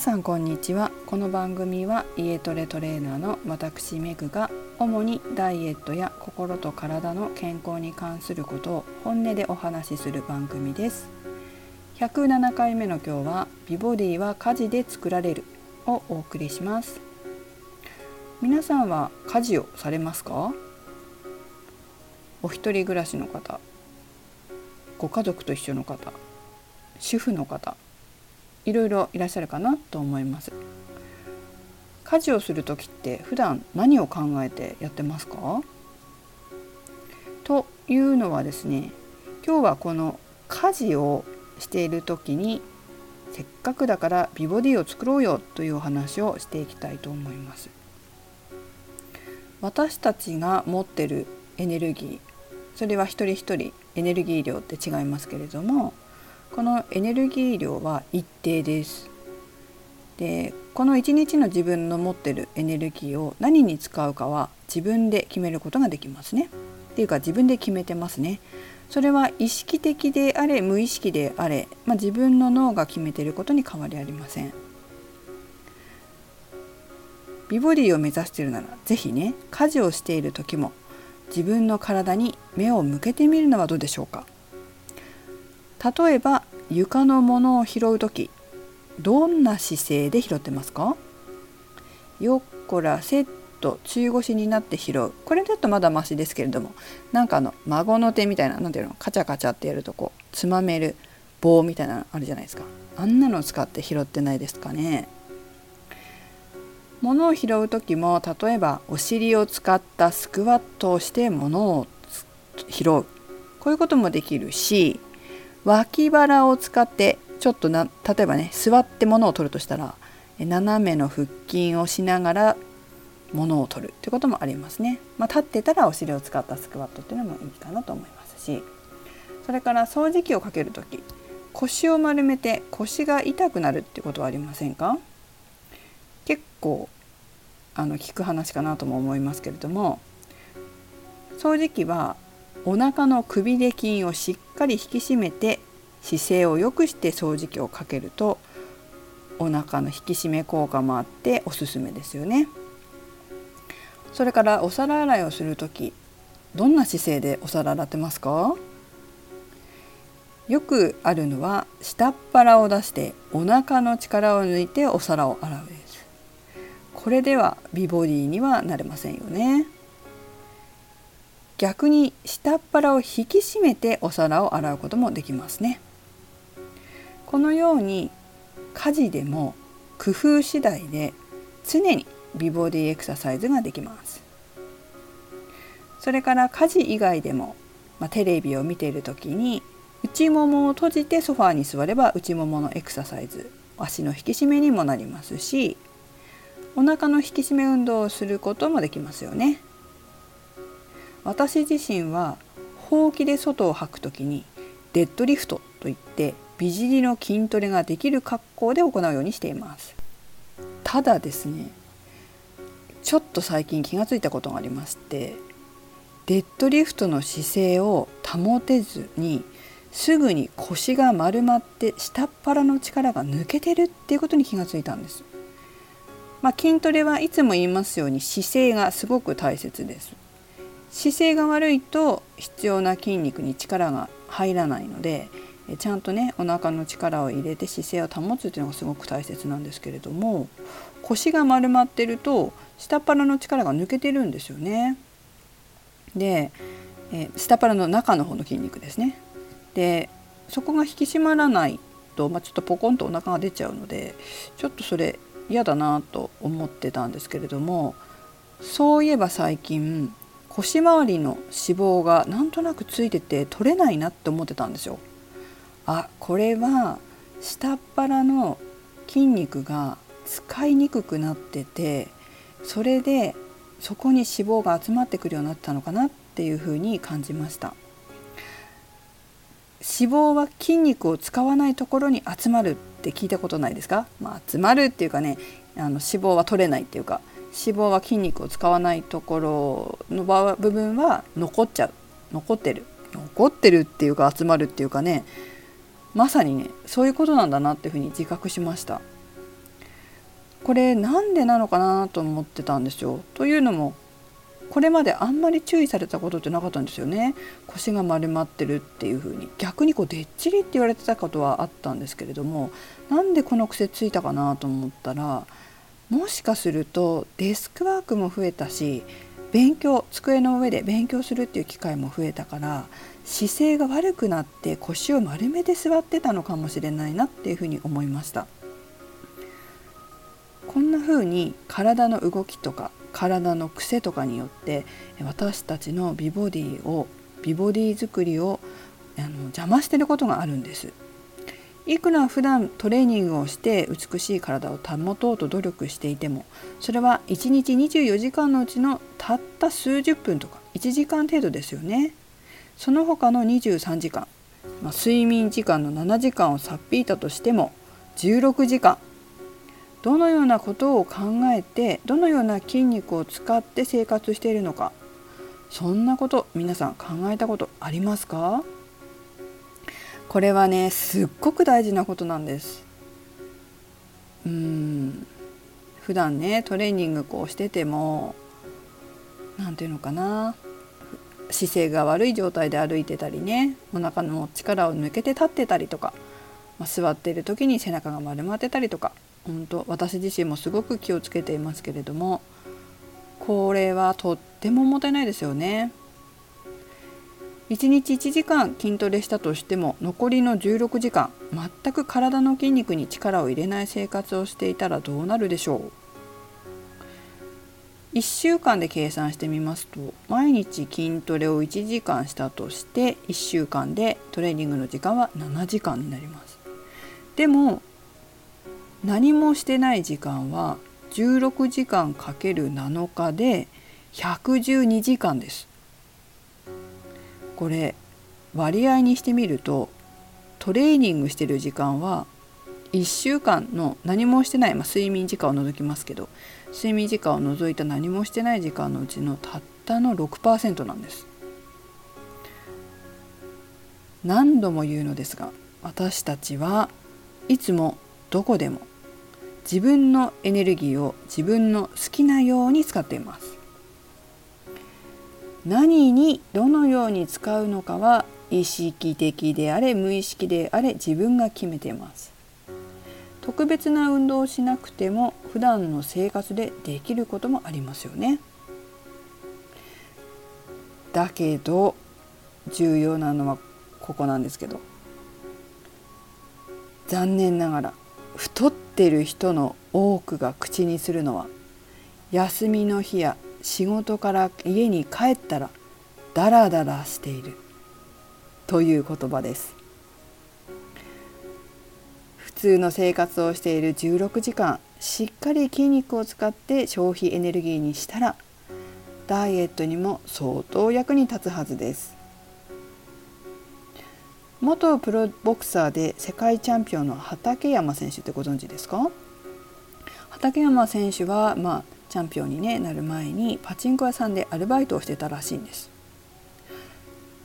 さんこんにちは。この番組は家トレトレーナーの私メグが主にダイエットや心と体の健康に関することを本音でお話しする番組です。107回目の今日は美ボディは家事で作られるをお送りします。皆さんは家事をされますか？お一人暮らしの方ご家族と一緒の方主婦の方いろいろいらっしゃるかなと思います。家事をする時って普段何を考えてやってますか？というのはですね今日はこの家事をしている時にせっかくだから美ボディを作ろうよというお話をしていきたいと思います。私たちが持ってるエネルギーそれは一人一人エネルギー量って違いますけれどもこのエネルギー量は一定です。でこの一日の自分の持ってるエネルギーを何に使うかは自分で決めることができますね。っていうか自分で決めてますね。それは意識的であれ無意識であれ、まあ、自分の脳が決めてることに変わりありません。美ボディを目指しているなら是非ね家事をしている時も自分の体に目を向けてみるのはどうでしょうか例えば床のものを拾う時どんな姿勢で拾ってますか？よっこらせっと中腰になって拾う。これだとまだマシですけれどもなんかあの孫の手みたいな何ていうの？カチャカチャってやるとこうつまめる棒みたいなのあるじゃないですか。あんなの使って拾ってないですかね？物を拾う時も例えばお尻を使ったスクワットをして物を拾う。こういうこともできるし脇腹を使ってちょっとな例えばね座って物を取るとしたら斜めの腹筋をしながら物を取るってこともありますね、まあ、立ってたらお尻を使ったスクワットっていうのもいいかなと思いますし。それから掃除機をかける時腰を丸めて腰が痛くなるってことはありませんか？結構あの聞く話かなとも思いますけれども掃除機はお腹のくびれ筋をしっかり引き締めて姿勢を良くして掃除機をかけるとお腹の引き締め効果もあっておすすめですよね。それからお皿洗いをする時どんな姿勢でお皿洗ってますか？よくあるのは下っ腹を出してお腹の力を抜いてお皿を洗うです。これでは美ボディにはなれませんよね。逆に下っ腹を引き締めてお皿を洗うこともできますね。このように家事でも工夫次第で常に美ボディエクササイズができます。それから家事以外でも、まあ、テレビを見ている時に内ももを閉じてソファーに座れば内もものエクササイズ足の引き締めにもなりますしお腹の引き締め運動をすることもできますよね。私自身はほうきで外を吐く時にデッドリフトといって美尻の筋トレができる格好で行うようにしていますただですねちょっと最近気がついたことがありましてデッドリフトの姿勢を保てずにすぐに腰が丸まって下っ腹の力が抜けてるっていうことに気がついたんです。まあ、筋トレはいつも言いますように姿勢がすごく大切です。姿勢が悪いと必要な筋肉に力が入らないのでちゃんとねお腹の力を入れて姿勢を保つっていうのがすごく大切なんですけれども腰が丸まってると下っ腹の力が抜けてるんですよね。で、え下っ腹の中の方の筋肉ですね。でそこが引き締まらないと、まあ、ちょっとポコンとお腹が出ちゃうのでちょっとそれ嫌だなと思ってたんですけれどもそういえば最近腰回りの脂肪がなんとなくついてて取れないなって思ってたんですよ。あこれは下っ腹の筋肉が使いにくくなっててそれでそこに脂肪が集まってくるようになったのかなっていうふうに感じました。脂肪は筋肉を使わないところに集まるって聞いたことないですか、まあ、集まるっていうかねあの脂肪は取れないっていうか。脂肪は筋肉を使わないところの部分は残っちゃう。残ってる。残ってるっていうか集まるっていうかね。まさにねそういうことなんだなっていうふうに自覚しました。これなんでなのかなと思ってたんですよ。というのもこれまであんまり注意されたことってなかったんですよね。腰が丸まってるっていう風に。逆にこうでっちりって言われてたことはあったんですけれどもなんでこの癖ついたかなと思ったらもしかするとデスクワークも増えたし勉強机の上で勉強するっていう機会も増えたから姿勢が悪くなって腰を丸めて座ってたのかもしれないなっていうふうに思いました。こんな風に体の動きとか体の癖とかによって私たちの美ボディを美ボディ作りをあの邪魔してることがあるんです。いくら普段トレーニングをして美しい体を保とうと努力していてもそれは1日24時間のうちのたった数十分とか1時間程度ですよね。その他の23時間、まあ、睡眠時間の7時間をさっぴいたとしても16時間。どのようなことを考えてどのような筋肉を使って生活しているのか。そんなこと皆さん考えたことありますか？これはねすっごく大事なことなんです。うん。普段ねトレーニングこうしてても何て言うのかな。姿勢が悪い状態で歩いてたりねお腹の力を抜けて立ってたりとか、まあ、座っている時に背中が丸まってたりとか本当私自身もすごく気をつけていますけれどもこれはとってももたいないですよね。1日1時間筋トレしたとしても残りの16時間全く体の筋肉に力を入れない生活をしていたらどうなるでしょう？1週間で計算してみますと毎日筋トレを1時間したとして1週間でトレーニングの時間は7時間になります。でも何もしてない時間は16時間かける7日で112時間です。これ割合にしてみるとトレーニングしてる時間は1週間の何もしてない、まあ、睡眠時間を除きますけど睡眠時間を除いた何もしてない時間のうちのたったの6%なんです。何度も言うのですが私たちはいつもどこでも自分のエネルギーを自分の好きなように使っています。何にどのように使うのかは意識的であれ無意識であれ自分が決めています。特別な運動をしなくても普段の生活でできることもありますよね。だけど重要なのはここなんですけど残念ながら太ってる人の多くが口にするのは休みの日や仕事から家に帰ったらダラダラしている。という言葉です。普通の生活をしている16時間しっかり筋肉を使って消費エネルギーにしたらダイエットにも相当役に立つはずです。元プロボクサーで世界チャンピオンの畠山選手ってご存知ですか？畠山選手は、まあ、チャンピオンに、ね、なる前にパチンコ屋さんでアルバイトをしてたらしいんです。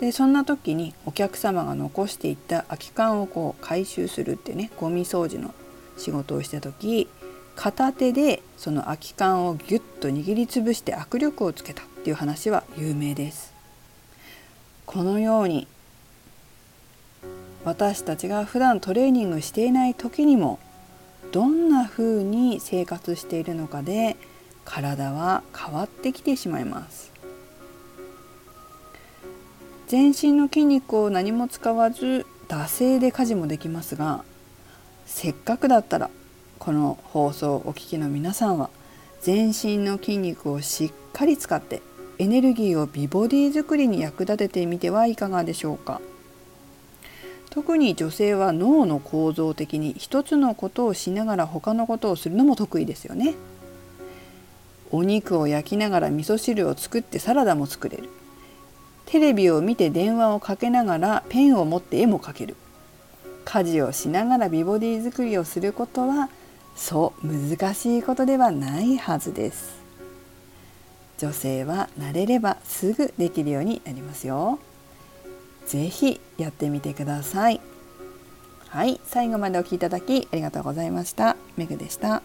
でそんな時にお客様が残していった空き缶をこう回収するってねゴミ掃除の仕事をした時片手でその空き缶をギュッと握りつぶして握力をつけたっていう話は有名です。このように私たちが普段トレーニングしていない時にもどんな風に生活しているのかで体は変わってきてしまいます全身の筋肉を何も使わず惰性で家事もできますがせっかくだったらこの放送をお聞きの皆さんは全身の筋肉をしっかり使ってエネルギーを美ボディ作りに役立ててみてはいかがでしょうか。特に女性は脳の構造的に一つのことをしながら他のことをするのも得意ですよね。お肉を焼きながら味噌汁を作ってサラダも作れる。テレビを見て電話をかけながらペンを持って絵も描ける。家事をしながら美ボディ作りをすることはそう難しいことではないはずです。女性は慣れればすぐできるようになりますよ。ぜひやってみてください。はい、最後までお聴きいただきありがとうございました。めぐでした。